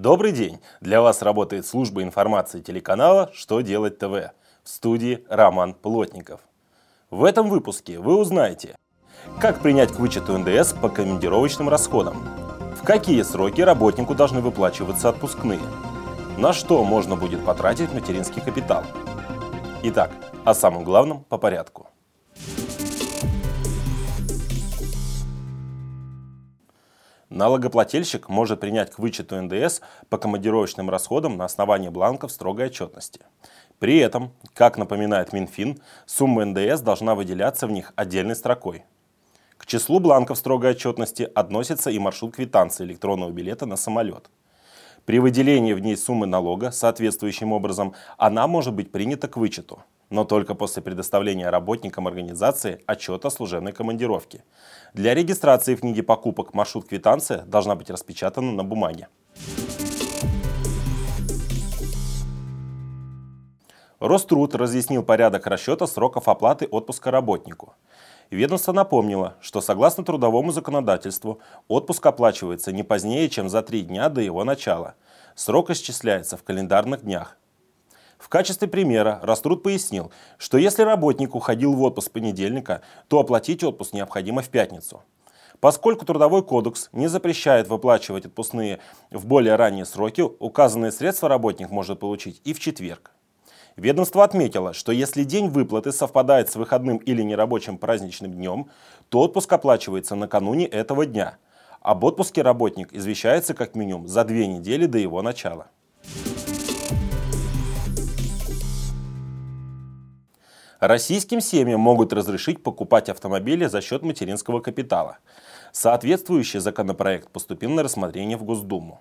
Добрый день! Для вас работает служба информации телеканала «Что делать ТВ» в студии Роман Плотников. В этом выпуске вы узнаете, как принять к вычету НДС по командировочным расходам, в какие сроки работнику должны выплачиваться отпускные, на что можно будет потратить материнский капитал. Итак, о самом главном по порядку. Налогоплательщик может принять к вычету НДС по командировочным расходам на основании бланков строгой отчетности. При этом, как напоминает Минфин, сумма НДС должна выделяться в них отдельной строкой. К числу бланков строгой отчетности относится и маршрут квитанции электронного билета на самолет. При выделении в ней суммы налога соответствующим образом она может быть принята к вычету но только после предоставления работникам организации отчета служебной командировке. Для регистрации в книге покупок маршрут-квитанция должна быть распечатана на бумаге. Роструд разъяснил порядок расчета сроков оплаты отпуска работнику. Ведомство напомнило, что согласно трудовому законодательству отпуск оплачивается не позднее, чем за три дня до его начала. Срок исчисляется в календарных днях. В качестве примера Раструд пояснил, что если работник уходил в отпуск с понедельника, то оплатить отпуск необходимо в пятницу. Поскольку Трудовой кодекс не запрещает выплачивать отпускные в более ранние сроки, указанные средства работник может получить и в четверг. Ведомство отметило, что если день выплаты совпадает с выходным или нерабочим праздничным днем, то отпуск оплачивается накануне этого дня. Об отпуске работник извещается как минимум за две недели до его начала. Российским семьям могут разрешить покупать автомобили за счет материнского капитала. Соответствующий законопроект поступил на рассмотрение в Госдуму.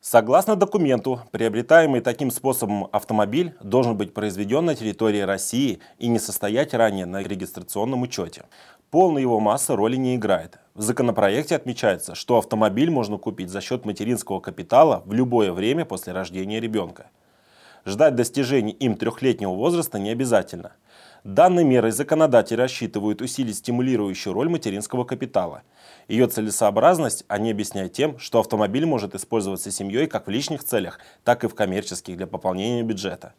Согласно документу, приобретаемый таким способом автомобиль должен быть произведен на территории России и не состоять ранее на регистрационном учете. Полная его масса роли не играет. В законопроекте отмечается, что автомобиль можно купить за счет материнского капитала в любое время после рождения ребенка. Ждать достижений им трехлетнего возраста не обязательно – Данной мерой законодатели рассчитывают усилить стимулирующую роль материнского капитала. Ее целесообразность они объясняют тем, что автомобиль может использоваться семьей как в личных целях, так и в коммерческих для пополнения бюджета.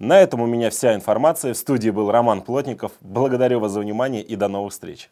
На этом у меня вся информация. В студии был Роман Плотников. Благодарю вас за внимание и до новых встреч.